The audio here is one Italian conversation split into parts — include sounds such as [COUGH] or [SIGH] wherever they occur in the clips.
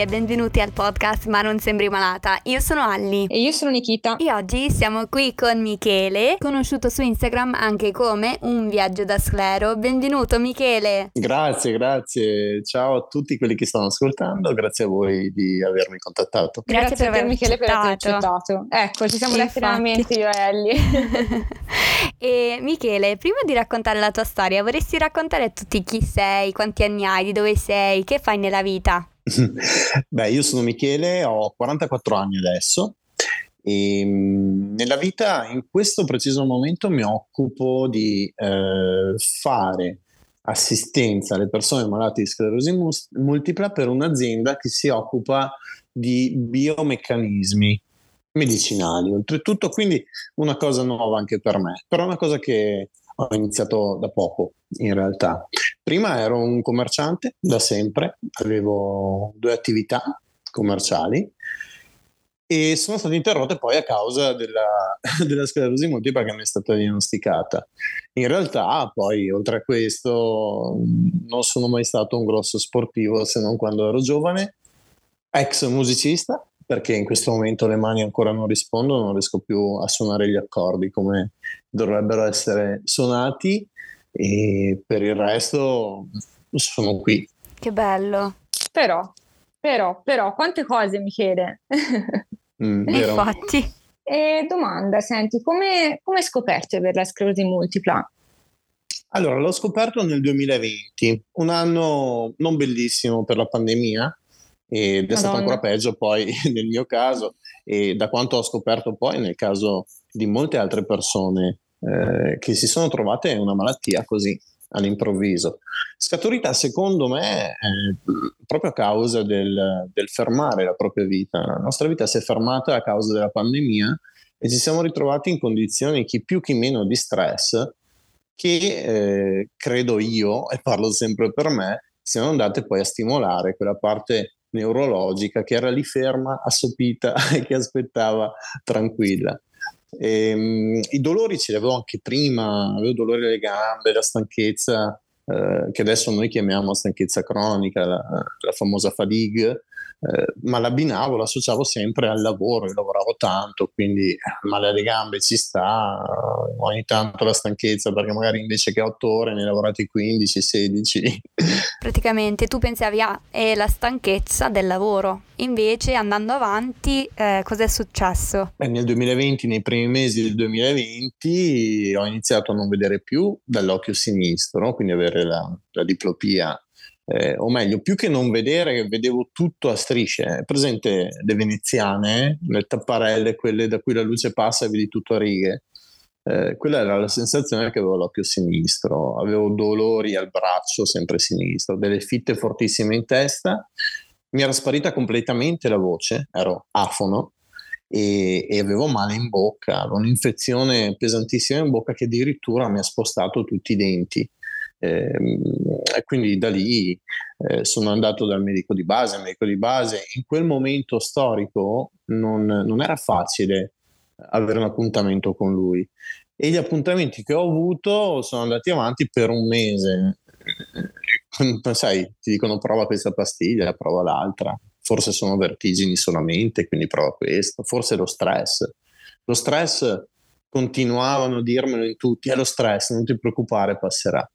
e benvenuti al podcast Ma non sembri malata. Io sono Alli. E io sono Nikita. E oggi siamo qui con Michele, conosciuto su Instagram anche come Un viaggio da sclero. Benvenuto Michele. Grazie, grazie. Ciao a tutti quelli che stanno ascoltando. Grazie a voi di avermi contattato. Grazie, grazie per a te Michele per aver accettato. Ecco, ci siamo letti veramente io e Ellie. [LAUGHS] e Michele, prima di raccontare la tua storia, vorresti raccontare a tutti chi sei, quanti anni hai, di dove sei, che fai nella vita? [LAUGHS] Beh, io sono Michele, ho 44 anni adesso. E mm, nella vita in questo preciso momento mi occupo di eh, fare assistenza alle persone malate di sclerosi multipla per un'azienda che si occupa di biomeccanismi medicinali, oltretutto quindi una cosa nuova anche per me, però una cosa che ho iniziato da poco in realtà. Prima ero un commerciante da sempre, avevo due attività commerciali e sono state interrotte poi a causa della, [LAUGHS] della sclerosi multipla che mi è stata diagnosticata. In realtà poi oltre a questo non sono mai stato un grosso sportivo se non quando ero giovane, ex musicista perché in questo momento le mani ancora non rispondono, non riesco più a suonare gli accordi come dovrebbero essere suonati e per il resto sono qui. Che bello. Però, però, però, quante cose mi chiede. Mm, [LAUGHS] Infatti. E domanda, senti, come, hai scoperto per la sclerosi multipla? Allora, l'ho scoperto nel 2020, un anno non bellissimo per la pandemia, ed è Madonna. stato ancora peggio poi [LAUGHS] nel mio caso e da quanto ho scoperto poi nel caso di molte altre persone eh, che si sono trovate una malattia così all'improvviso. Scaturita secondo me eh, proprio a causa del, del, fermare la propria vita. La nostra vita si è fermata a causa della pandemia e ci siamo ritrovati in condizioni chi più chi meno di stress che eh, credo io, e parlo sempre per me, siano andate poi a stimolare quella parte neurologica che era lì ferma, assopita [LAUGHS] e che aspettava tranquilla. E, um, I dolori ce li avevo anche prima, avevo dolori alle gambe, la stanchezza, eh, che adesso noi chiamiamo stanchezza cronica, la, la famosa fatigue, eh, ma l'abbinavo, l'associavo sempre al lavoro, io lavoravo tanto, quindi male alle gambe ci sta, ogni tanto la stanchezza perché magari invece che 8 ore ne hai lavorati 15, 16. [LAUGHS] Praticamente tu pensavi ah, è la stanchezza del lavoro, invece andando avanti eh, cosa è successo? Beh, nel 2020, nei primi mesi del 2020 ho iniziato a non vedere più dall'occhio sinistro, quindi avere la, la diplopia eh, o meglio, più che non vedere, vedevo tutto a strisce. Presente le veneziane, le tapparelle, quelle da cui la luce passa e vedi tutto a righe. Eh, quella era la sensazione che avevo all'occhio sinistro. Avevo dolori al braccio, sempre sinistro, delle fitte fortissime in testa. Mi era sparita completamente la voce, ero afono e, e avevo male in bocca, avevo un'infezione pesantissima in bocca che addirittura mi ha spostato tutti i denti eh, e quindi da lì eh, sono andato dal medico di base. Il medico di base in quel momento storico non, non era facile avere un appuntamento con lui e gli appuntamenti che ho avuto sono andati avanti per un mese. Sai, ti dicono prova questa pastiglia, prova l'altra, forse sono vertigini solamente, quindi prova questo, forse lo stress. Lo stress continuavano a dirmelo in tutti, è lo stress, non ti preoccupare, passerà.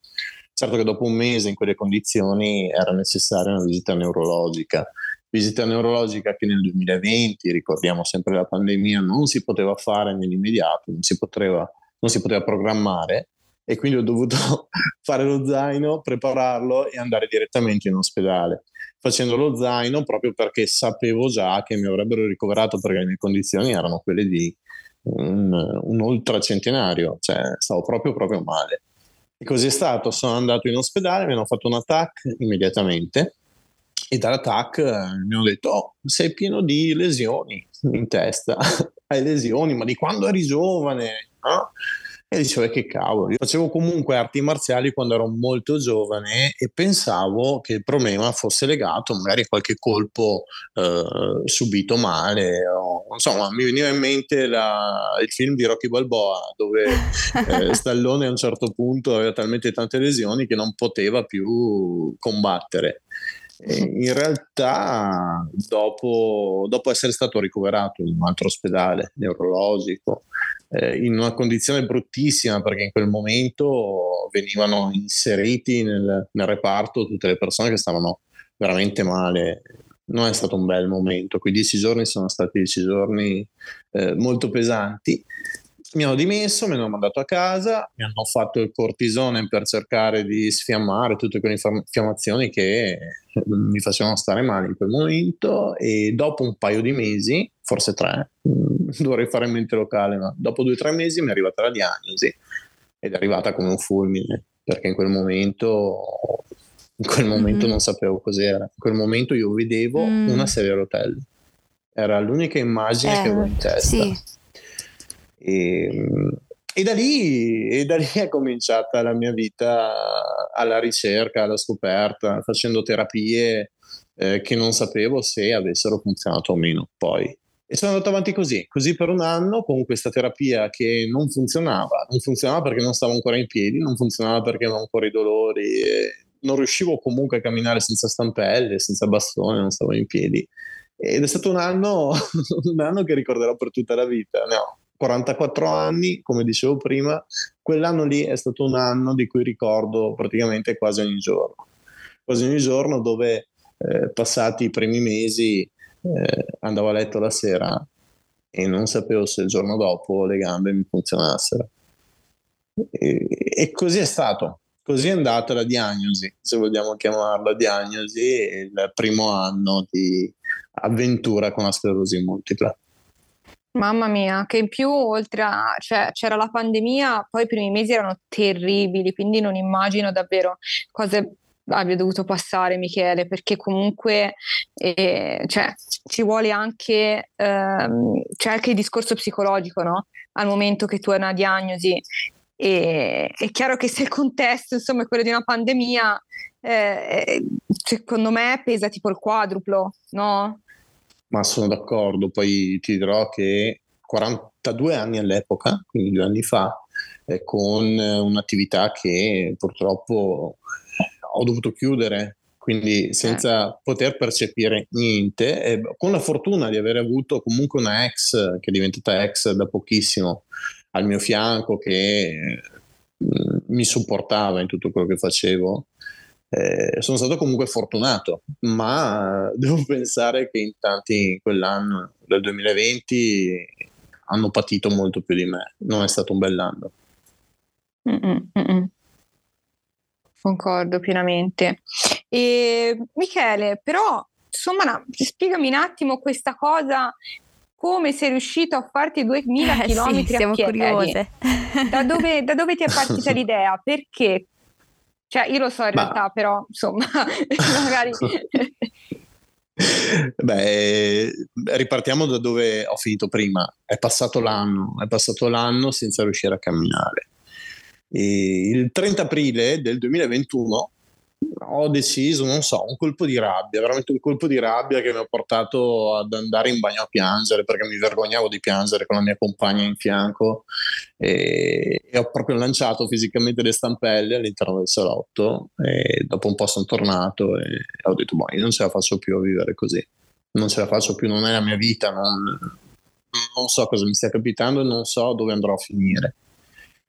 Certo che dopo un mese in quelle condizioni era necessaria una visita neurologica. Visita neurologica che nel 2020, ricordiamo sempre la pandemia, non si poteva fare nell'immediato, non si poteva, non si poteva programmare e quindi ho dovuto [LAUGHS] fare lo zaino, prepararlo e andare direttamente in ospedale. Facendo lo zaino proprio perché sapevo già che mi avrebbero ricoverato perché le mie condizioni erano quelle di un, un ultracentenario, cioè stavo proprio proprio male. E così è stato, sono andato in ospedale, mi hanno fatto un attack immediatamente e dall'attack eh, mi hanno detto oh, sei pieno di lesioni in testa, [LAUGHS] hai lesioni, ma di quando eri giovane? No? E dicevo, che cavolo, io facevo comunque arti marziali quando ero molto giovane e pensavo che il problema fosse legato magari a qualche colpo eh, subito male. O, insomma, mi veniva in mente la, il film di Rocky Balboa dove [LAUGHS] eh, Stallone a un certo punto aveva talmente tante lesioni che non poteva più combattere. In realtà, dopo, dopo, essere stato ricoverato in un altro ospedale neurologico, eh, in una condizione bruttissima, perché in quel momento venivano inseriti nel, nel reparto tutte le persone che stavano veramente male, non è stato un bel momento. Quei dieci giorni sono stati dieci giorni eh, molto pesanti mi hanno dimesso, mi hanno mandato a casa, mi hanno fatto il cortisone per cercare di sfiammare tutte quelle infiammazioni che mi facevano stare male in quel momento e dopo un paio di mesi, forse tre, mm, [LAUGHS] dovrei fare in mente locale, ma dopo due o tre mesi mi è arrivata la diagnosi ed è arrivata come un fulmine perché in quel momento in quel momento mm. non sapevo cos'era in quel momento io vedevo mm. una sedia a rotelle era l'unica immagine eh, che avevo in testa sì e, e, da lì, e, da lì, [LAUGHS] è cominciata la mia vita alla ricerca, alla scoperta, facendo terapie eh, che non sapevo se avessero funzionato o meno poi. E sono andato avanti così, così per un anno con questa terapia che non funzionava, non funzionava perché non stavo ancora in piedi, non funzionava perché avevo ancora i dolori, non riuscivo comunque a camminare senza stampelle, senza bastone, non stavo in piedi. Ed è stato un anno, [LAUGHS] un anno che ricorderò per tutta la vita. No, 44 anni, come dicevo prima, quell'anno lì è stato un anno di cui ricordo praticamente quasi ogni giorno. Quasi ogni giorno dove eh, passati i primi mesi eh, andavo a letto la sera e non sapevo se il giorno dopo le gambe mi funzionassero. E, e così è stato. Così è andata la diagnosi, se vogliamo chiamarla diagnosi, il primo anno di avventura con la sclerosi multipla. Mamma mia, che in più oltre a, cioè, c'era la pandemia, poi i primi mesi erano terribili, quindi non immagino davvero cosa abbia dovuto passare Michele, perché comunque eh, cioè, ci vuole anche, ehm, c'è anche il discorso psicologico, no? Al momento che tu hai una diagnosi. E, è chiaro che se il contesto insomma è quello di una pandemia, eh, secondo me pesa tipo il quadruplo, no? Ma sono d'accordo. Poi ti dirò che 42 anni all'epoca, quindi due anni fa, eh, con un'attività che purtroppo ho dovuto chiudere, quindi senza eh. poter percepire niente, eh, con la fortuna di aver avuto comunque una ex, che è diventata ex da pochissimo, al mio fianco, che mi supportava in tutto quello che facevo eh, sono stato comunque fortunato, ma devo [LAUGHS] pensare che in tanti in quell'anno del 2020 hanno patito molto più di me. Non è stato un bell'anno. Mm-mm, Concordo pienamente. E, Michele, però, insomma, spiegami un attimo questa cosa come sei riuscito a farti 2000 eh, km sì, a piedi? Curiose. Da dove, da dove ti è [LAUGHS] partita l'idea? Perché? Cioè, io lo so in Ma... realtà, però insomma, [LAUGHS] magari. [LAUGHS] Beh, ripartiamo da dove ho finito prima. È passato l'anno, è passato l'anno senza riuscire a camminare. E il 30 aprile del 2021 ho deciso, non so, un colpo di rabbia, veramente un colpo di rabbia che mi ha portato ad andare in bagno a piangere perché mi vergognavo di piangere con la mia compagna in fianco e, e ho proprio lanciato fisicamente le stampelle all'interno del salotto e dopo un po' sono tornato e ho detto, boh, io non ce la faccio più a vivere così, non ce la faccio più, non è la mia vita, non, non so cosa mi stia capitando e non so dove andrò a finire.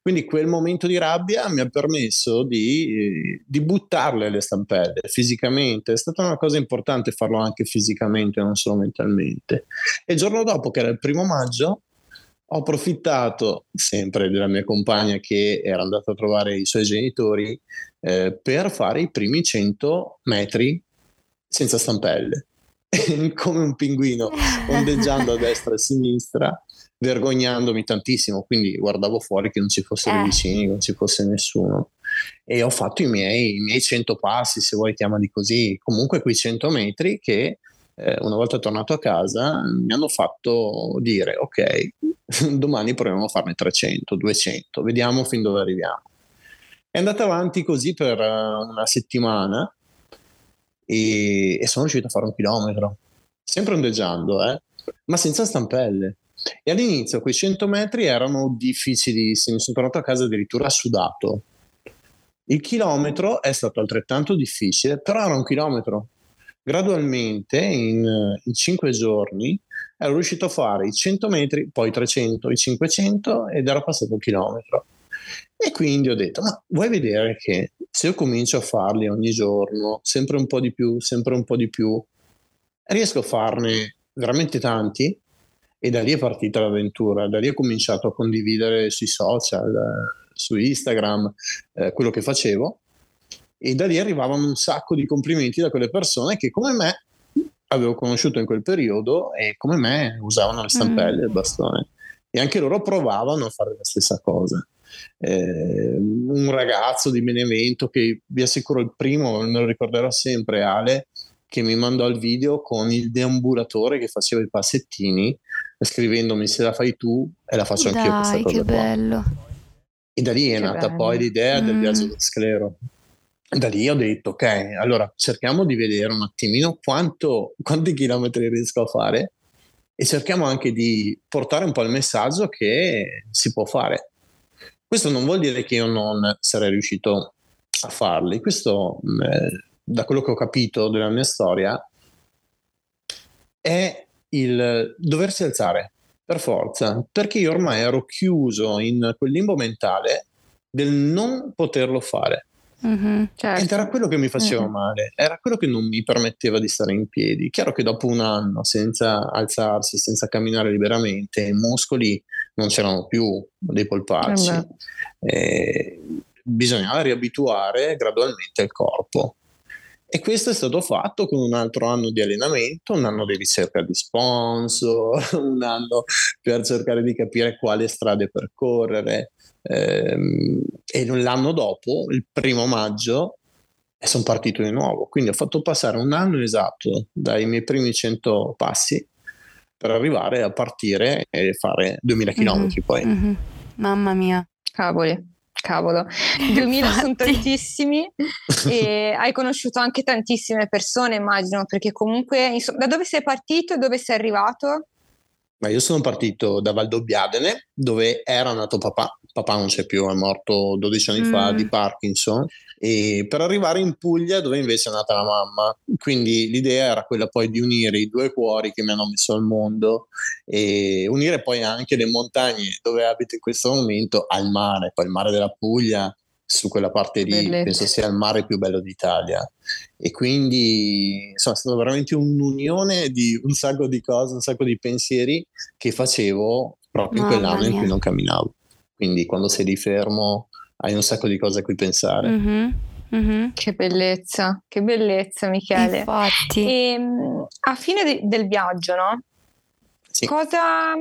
Quindi quel momento di rabbia mi ha permesso di, di, buttarle le stampelle fisicamente. È stata una cosa importante farlo anche fisicamente, non solo mentalmente. E il giorno dopo, che era il primo maggio, ho approfittato sempre della mia compagna che era andata a trovare i suoi genitori eh, per fare i primi 100 metri senza stampelle. [LAUGHS] Come un pinguino ondeggiando a destra e a sinistra vergognandomi tantissimo, quindi guardavo fuori che non ci fossero eh. vicini, non ci fosse nessuno. E ho fatto i miei, i miei 100 passi, se vuoi chiamali così, comunque quei 100 metri che eh, una volta tornato a casa mi hanno fatto dire ok, [LAUGHS] domani proviamo a farne 300, 200, vediamo fin dove arriviamo. È andata avanti così per uh, una settimana e, e, sono riuscito a fare un chilometro, sempre ondeggiando, eh? ma senza stampelle. E all'inizio quei 100 metri erano difficilissimi, sono tornato a casa addirittura sudato. Il chilometro è stato altrettanto difficile, però era un chilometro. gradualmente in, in 5 giorni ero riuscito a fare i 100 metri, poi i 300, i 500 ed era passato un chilometro. E quindi ho detto, ma vuoi vedere che se io comincio a farli ogni giorno, sempre un po' di più, sempre un po' di più, riesco a farne veramente tanti? E da lì è partita l'avventura, da lì ho cominciato a condividere sui social, su Instagram, eh, quello che facevo e da lì arrivavano un sacco di complimenti da quelle persone che come me avevo conosciuto in quel periodo e come me usavano le stampelle e mm. il bastone e anche loro provavano a fare la stessa cosa. Eh, un ragazzo di Benevento che vi assicuro il primo, me lo ricorderò sempre, Ale, che mi mandò il video con il deambulatore che faceva i passettini scrivendomi se la fai tu e la faccio Dai, anch'io questa cosa che bello. E da lì è Che nata bello. poi l'idea del Mm. viaggio dello sclero. Da lì ho detto, ok, allora cerchiamo di vedere un attimino quanto, quanti chilometri riesco a fare e cerchiamo anche di portare un po' il messaggio che si può fare. Questo non vuol dire che io non sarei riuscito a farli, questo mh, eh, da quello che ho capito della mia storia è il doversi alzare per forza, perché io ormai ero chiuso in quel limbo mentale del non poterlo fare. Mhm. Ed Certo. era quello che mi faceva Mm. male, era quello che non mi permetteva di stare in piedi. Chiaro che dopo un anno senza alzarsi, senza camminare liberamente, i muscoli non c'erano più dei polpacci. Eh Eh, bisognava riabituare gradualmente il corpo. E questo è stato fatto con un altro anno di allenamento, un anno di ricerca di sponsor, [LAUGHS] un anno per cercare di capire quale strade percorrere. Ehm, e l'anno dopo, il primo maggio, sono partito di nuovo. Quindi ho fatto passare un anno esatto dai miei primi 100 passi per arrivare a partire e fare 2000 km Mhm. poi. Mhm. Mamma mia. Cavoli, cavolo. 2000 sono tantissimi [LAUGHS] e hai conosciuto anche tantissime persone, immagino, perché comunque, insomma, da dove sei partito e dove sei arrivato? Ma io sono partito da Valdobbiadene, dove era nato papà. Papà non c'è più, è morto 12 anni fa Mm. di Parkinson. E per arrivare in Puglia, dove invece è nata la mamma. Quindi l'idea era quella poi di unire i due cuori che mi hanno messo al mondo e unire poi anche le montagne dove abito in questo momento al mare. Poi il mare della Puglia, su quella parte lì, Bellezza. penso sia il mare più bello d'Italia. E quindi insomma, è stata veramente un'unione di un sacco di cose, un sacco di pensieri che facevo proprio in quell'anno in cui non camminavo. Quindi quando sei lì fermo hai un sacco di cose a cui pensare. Mhm. Mhm. Che bellezza, che bellezza, Michele. Infatti. E mh, a fine de- del viaggio, no? Sì. Cosa,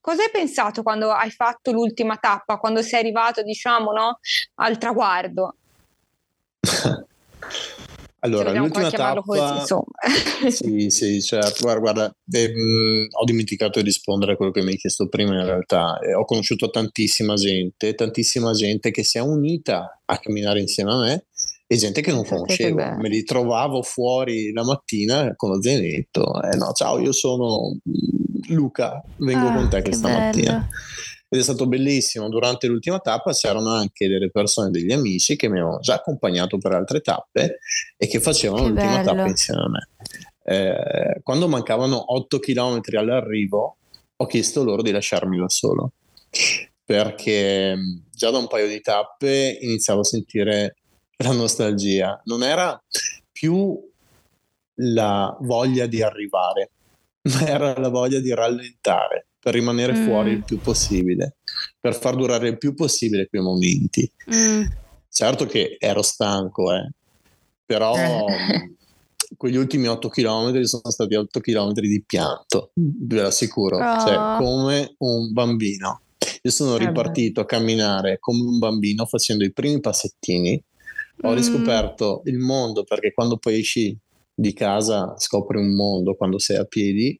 cosa hai pensato quando hai fatto l'ultima tappa, quando sei arrivato, diciamo, no, al traguardo? [LAUGHS] Allora, l'ultima così, tappa... insomma. [LAUGHS] Sì, sì, certo. Guarda, ehm, ho dimenticato di rispondere a quello che mi hai chiesto prima in realtà. Eh, ho conosciuto tantissima gente, tantissima gente che si è unita a camminare insieme a me e gente che non che conoscevo. bello. Me li trovavo fuori la mattina con lo zainetto. Eh, no, ciao, io sono mm, Luca, vengo Ah, con te questa mattina. Ed è stato bellissimo. Durante l'ultima tappa c'erano anche delle persone, degli amici che mi avevano già accompagnato per altre tappe e che facevano Che l'ultima bello. tappa insieme a me. Eh, quando mancavano 8 km all'arrivo, ho chiesto loro di lasciarmi da solo perché mh, già da un paio di tappe iniziavo a sentire la nostalgia. Non era più la voglia di arrivare, [LAUGHS] ma era la voglia di rallentare per rimanere Mm. fuori il più possibile, per far durare il più possibile quei momenti. Mm. Certo che ero stanco, eh, però Eh. [LAUGHS] quegli ultimi 8 km sono stati 8 km di pianto, ve l'assicuro, cioè Oh. come un bambino. Io sono Eh ripartito a camminare come un bambino facendo i primi passettini, ho Mm. riscoperto il mondo perché quando poi esci di casa scopri un mondo quando sei a piedi,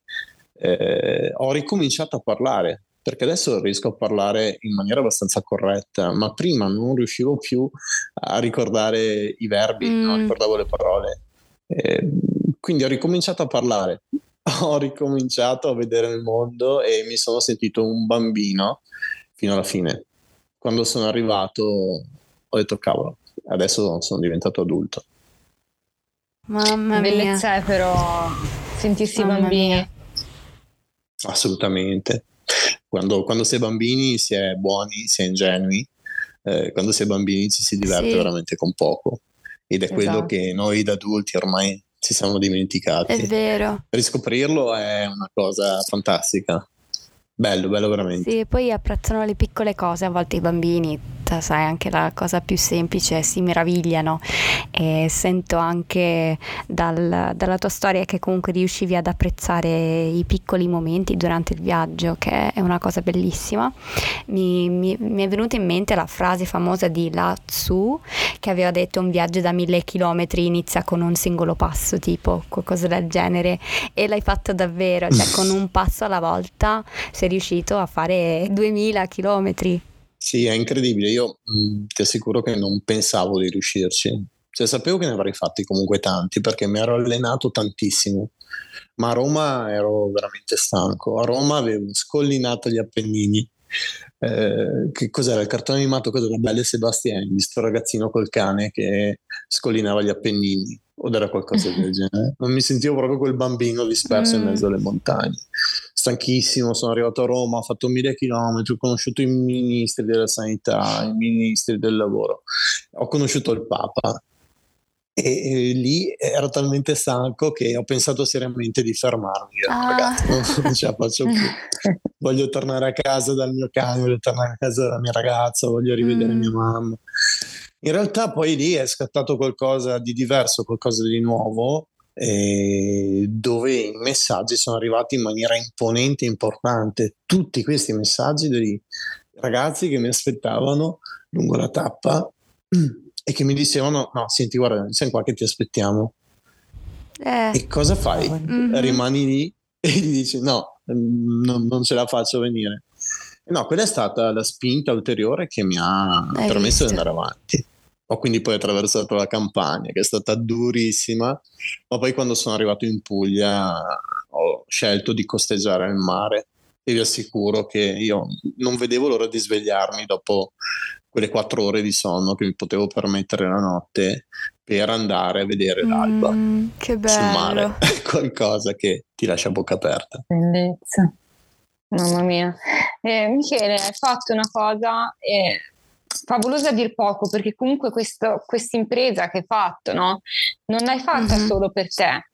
eh, ho ricominciato a parlare perché adesso riesco a parlare in maniera abbastanza corretta, ma prima non riuscivo più a ricordare i verbi, Mm. non ricordavo le parole. Eh, quindi ho ricominciato a parlare, [LAUGHS] ho ricominciato a vedere il mondo e mi sono sentito un bambino fino alla fine. Quando sono arrivato ho detto cavolo, adesso sono diventato adulto. Mamma mia. Bellezza però sentirsi Mamma bambini. mia. Assolutamente. Quando, quando si è bambini si è buoni, si è ingenui, eh, quando si è bambini ci si diverte Sì. veramente con poco ed è quello Esatto. che noi da adulti ormai ci siamo dimenticati. È vero. Riscoprirlo è una cosa fantastica. Bello, bello veramente. Sì, e poi apprezzano le piccole cose, a volte i bambini, ta- sai, anche la cosa più semplice, si meravigliano e sento anche dal- dalla tua storia che comunque riuscivi ad apprezzare i piccoli momenti durante il viaggio, che è una cosa bellissima. Mi, mi- mi è venuta in mente la frase famosa di Lao che aveva detto un viaggio da mille chilometri inizia con un singolo passo, tipo qualcosa del genere, e l'hai fatto davvero, cioè con un passo alla volta sei riuscito a fare 2000 chilometri. Sì, è incredibile. Io mh, ti assicuro che non pensavo di riuscirci. Cioè, sapevo che ne avrei fatti comunque tanti perché mi ero allenato tantissimo. Ma a Roma ero veramente stanco. A Roma avevo scollinato gli Appennini. Eh, che cos'era il cartone animato? Cos'era Belle Sebastiani, sto ragazzino col cane che scollinava gli Appennini. O era qualcosa del [LAUGHS] genere. Non mi sentivo proprio quel bambino disperso in Mm. mezzo alle montagne stanchissimo, sono arrivato a Roma, ho fatto mille chilometri, ho conosciuto i ministri della sanità, i ministri del lavoro, ho conosciuto il Papa e, lì ero talmente stanco che ho pensato seriamente di fermarmi. Ah. Ragazzi, non ce la faccio più. [LAUGHS] Voglio tornare a casa dal mio cane, voglio tornare a casa dalla mia ragazza, voglio rivedere Mm. mia mamma. In realtà poi lì è scattato qualcosa di diverso, qualcosa di nuovo, eh, dove i messaggi sono arrivati in maniera imponente e importante. Tutti questi messaggi dei ragazzi che mi aspettavano lungo la tappa [CLEARS THROAT] e che mi dicevano: No, senti, guarda, siamo qua che ti aspettiamo. Eh, E cosa fai? mhm. Rimani lì [LAUGHS] e gli dici: No, mm, non, non ce la faccio venire. No, quella è stata la spinta ulteriore che mi ha Hai permesso visto? di andare avanti. Ho quindi poi attraversato la campagna, che è stata durissima, ma poi quando sono arrivato in Puglia ho scelto di costeggiare il mare e vi assicuro che io non vedevo l'ora di svegliarmi dopo quelle quattro ore di sonno che mi potevo permettere la notte per andare a vedere l'alba mm, che sul mare. bello. [LAUGHS] È qualcosa che ti lascia a bocca aperta. Bellezza. Mamma mia. Eh, Michele, hai fatto una cosa eh, favolosa a dir poco, perché comunque questa impresa che hai fatto, no? Non l'hai fatta Mhm. solo per te,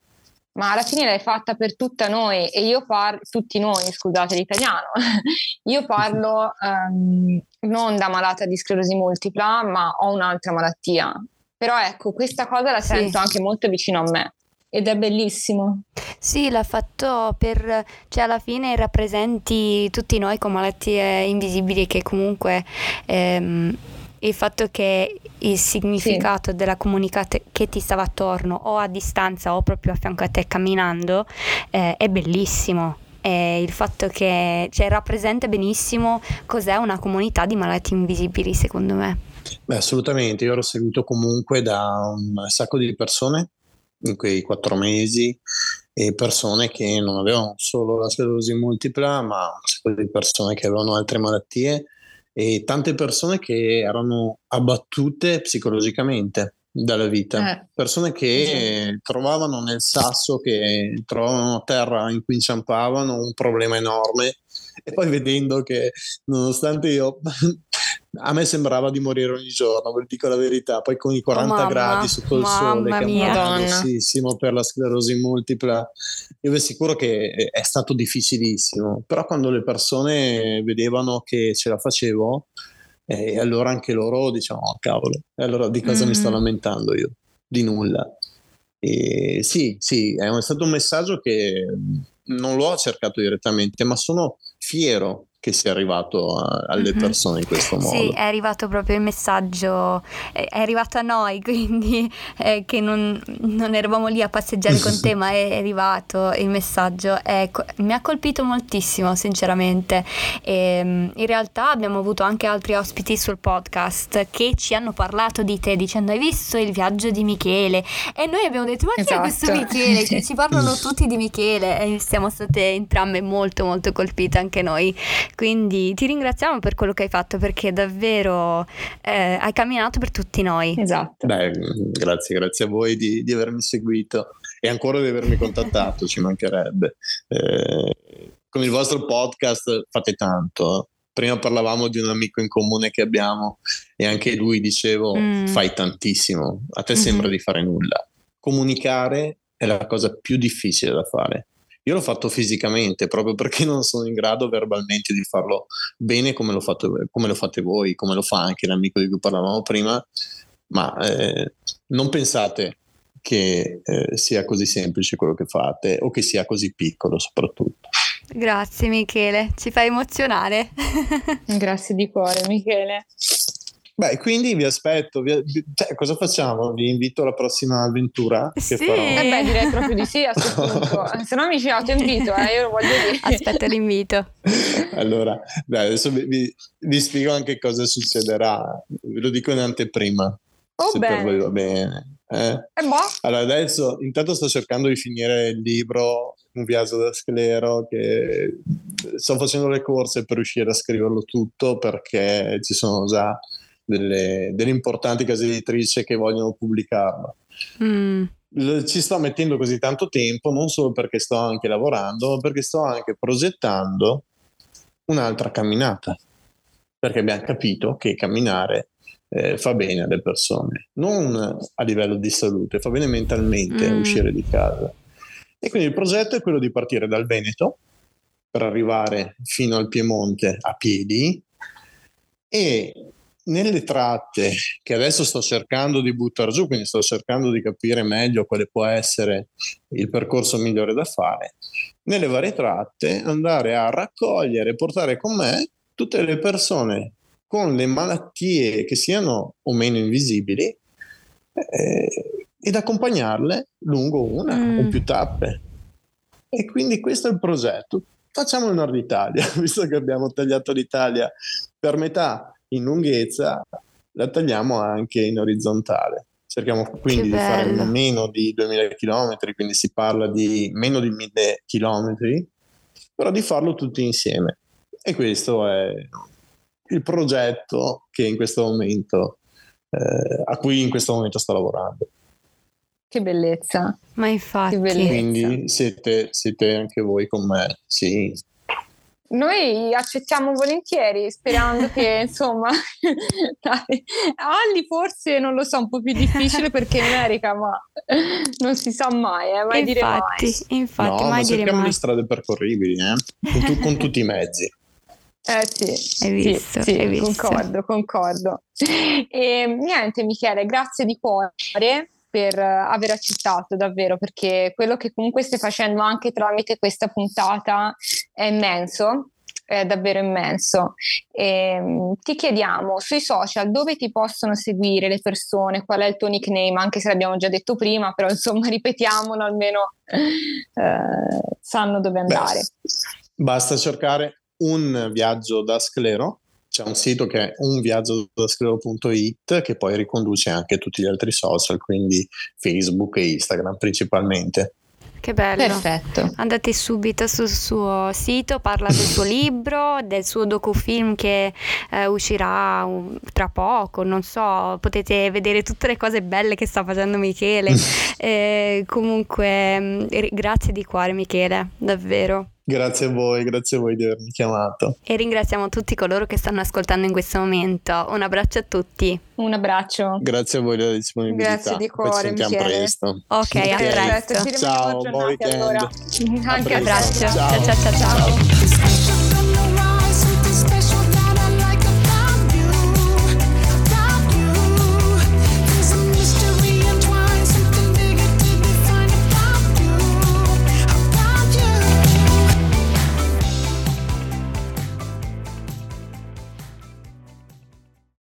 ma alla fine l'hai fatta per tutta noi e io parlo, tutti noi, scusate l'italiano, [LAUGHS] io parlo ehm, non da malata di sclerosi multipla, ma ho un'altra malattia. Però ecco, questa cosa la Sì. sento anche molto vicino a me ed è bellissimo. Sì, l'ha fatto per, cioè alla fine rappresenti tutti noi con malattie invisibili che comunque ehm, il fatto che il significato della comunità te- che ti stava attorno o a distanza o proprio a fianco a te camminando eh, è bellissimo. E il fatto che cioè, rappresenta benissimo cos'è una comunità di malattie invisibili, secondo me. Beh, assolutamente, io ero seguito comunque da un sacco di persone in quei quattro mesi e persone che non avevano solo la sclerosi multipla, ma un sacco di persone che avevano altre malattie e tante persone che erano abbattute psicologicamente dalla vita. Eh, Persone che trovavano nel sasso che trovavano a terra in cui inciampavano un problema enorme e poi vedendo che nonostante io [LAUGHS] a me sembrava di morire ogni giorno, ve lo dico la verità, poi con i 40 mamma, gradi sotto il sole che è mia. Madonna. bassissimo per la sclerosi multipla, io vi assicuro che è- è stato difficilissimo, però quando le persone vedevano che ce la facevo, e allora anche loro diciamo, oh, cavolo, e allora di cosa mi sto Mhm. lamentando io? Di nulla. E sì, sì, è è stato un messaggio che non l'ho cercato direttamente, ma sono fiero che sia arrivato a- alle Mhm. persone in questo modo. Sì, è arrivato proprio il messaggio, è è arrivato a noi, [LAUGHS] quindi eh, che non, non eravamo lì a passeggiare con te, [LAUGHS] ma è arrivato il messaggio. Ecco, mi ha colpito moltissimo, sinceramente. E, mm, in realtà abbiamo avuto anche altri ospiti sul podcast che ci hanno parlato di te, dicendo hai visto il viaggio di Michele? E noi abbiamo detto, ma chi è questo Esatto. Michele? Che ci parlano [LAUGHS] tutti di Michele e siamo state entrambe molto molto colpite anche noi Quindi ti ringraziamo per quello che hai fatto perché davvero eh, hai camminato per tutti noi. Esatto. Beh, grazie, grazie a voi di, di avermi seguito e ancora di avermi contattato, ci mancherebbe. Eh, con il vostro podcast fate tanto. Prima parlavamo di un amico in comune che abbiamo e anche lui dicevo mm. fai tantissimo, a te mm-hmm. sembra di fare nulla. Comunicare è la cosa più difficile da fare. Io l'ho fatto fisicamente proprio perché non sono in grado verbalmente di farlo bene come lo, fate, come lo fate voi, come lo fa anche l'amico di cui parlavamo prima, ma eh, non pensate che eh, sia così semplice quello che fate o che sia così piccolo soprattutto. Grazie Michele, ci fai emozionare. [LAUGHS] Grazie di cuore Michele. Beh, quindi vi aspetto, vi, cioè, cosa facciamo? Vi invito alla prossima avventura che sì. farò. Eh beh, direi proprio di sì a questo [LAUGHS] punto. Se no mi dicevo, ti invito, eh, io lo voglio dire. [LAUGHS] Aspetto l'invito. [LAUGHS] allora, dai, adesso vi, vi, vi, spiego anche cosa succederà. Ve lo dico in anteprima. Oh, se bene. per voi va bene. Eh? Eh, boh. Allora, adesso intanto sto cercando di finire il libro Un viaggio da sclero che sto facendo le corse per riuscire a scriverlo tutto perché ci sono già delle, delle importanti case editrici che vogliono pubblicarlo. Mm. Ci sto mettendo così tanto tempo non solo perché sto anche lavorando, ma perché sto anche progettando un'altra camminata. Perché abbiamo capito che camminare eh, fa bene alle persone, non a livello di salute, fa bene mentalmente mm. uscire di casa. E quindi il progetto è quello di partire dal Veneto per arrivare fino al Piemonte a piedi e nelle tratte che adesso sto cercando di buttare giù, quindi sto cercando di capire meglio quale può essere il percorso migliore da fare, nelle varie tratte andare a raccogliere e portare con me tutte le persone con le malattie che siano o meno invisibili eh, ed accompagnarle lungo una mm. o più tappe. E quindi questo è il progetto. Facciamo il Nord Italia, [LAUGHS] visto che abbiamo tagliato l'Italia per metà in lunghezza, la tagliamo anche in orizzontale. Cerchiamo quindi di fare meno di 2000 km, quindi si parla di meno di 1000 km, però di farlo tutti insieme. E questo è il progetto che in questo momento, eh, a cui in questo momento sto lavorando. Che bellezza. Ma infatti. Bellezza. Quindi siete, siete anche voi con me, sì. Noi accettiamo volentieri, sperando che [LAUGHS] insomma, [LAUGHS] dai, Alli forse non lo so, un po' più difficile perché in America, ma non si sa mai, eh, mai infatti, dire mai. Infatti, no, mai ma cerchiamo mai. le strade percorribili, eh? con, tu, con tutti i mezzi. Eh sì, hai visto, sì, sì hai visto. concordo, concordo. E niente Michele, grazie di cuore per aver accettato davvero perché quello che comunque stai facendo anche tramite questa puntata è immenso è davvero immenso. E, ehm, ti chiediamo sui social dove ti possono seguire le persone, qual è il tuo nickname, anche se l'abbiamo già detto prima, però insomma [LAUGHS] ripetiamolo almeno eh, sanno dove andare. Beh, basta cercare un viaggio da sclero c'è un sito che è unviaggiodaschlero.it che poi riconduce anche tutti gli altri social, quindi Facebook e Instagram principalmente. Che bello. Perfetto. Andate subito sul suo sito, parla del suo [COUGHS] libro, del suo docufilm che eh, uscirà un, tra poco, non so, potete vedere tutte le cose belle che sta facendo Michele. [LAUGHS] eh, comunque, mm, grazie di cuore Michele, davvero. Grazie a voi, grazie a voi di avermi chiamato. E ringraziamo tutti coloro che stanno ascoltando in questo momento. Un abbraccio a tutti. Un abbraccio. Grazie a voi della disponibilità. Grazie di cuore. Ci sentiamo Michele. presto. Ok, a presto. Ci Ciao, buon weekend. allora. [LAUGHS] Anche abbraccio. Ciao. ciao ciao ciao. ciao.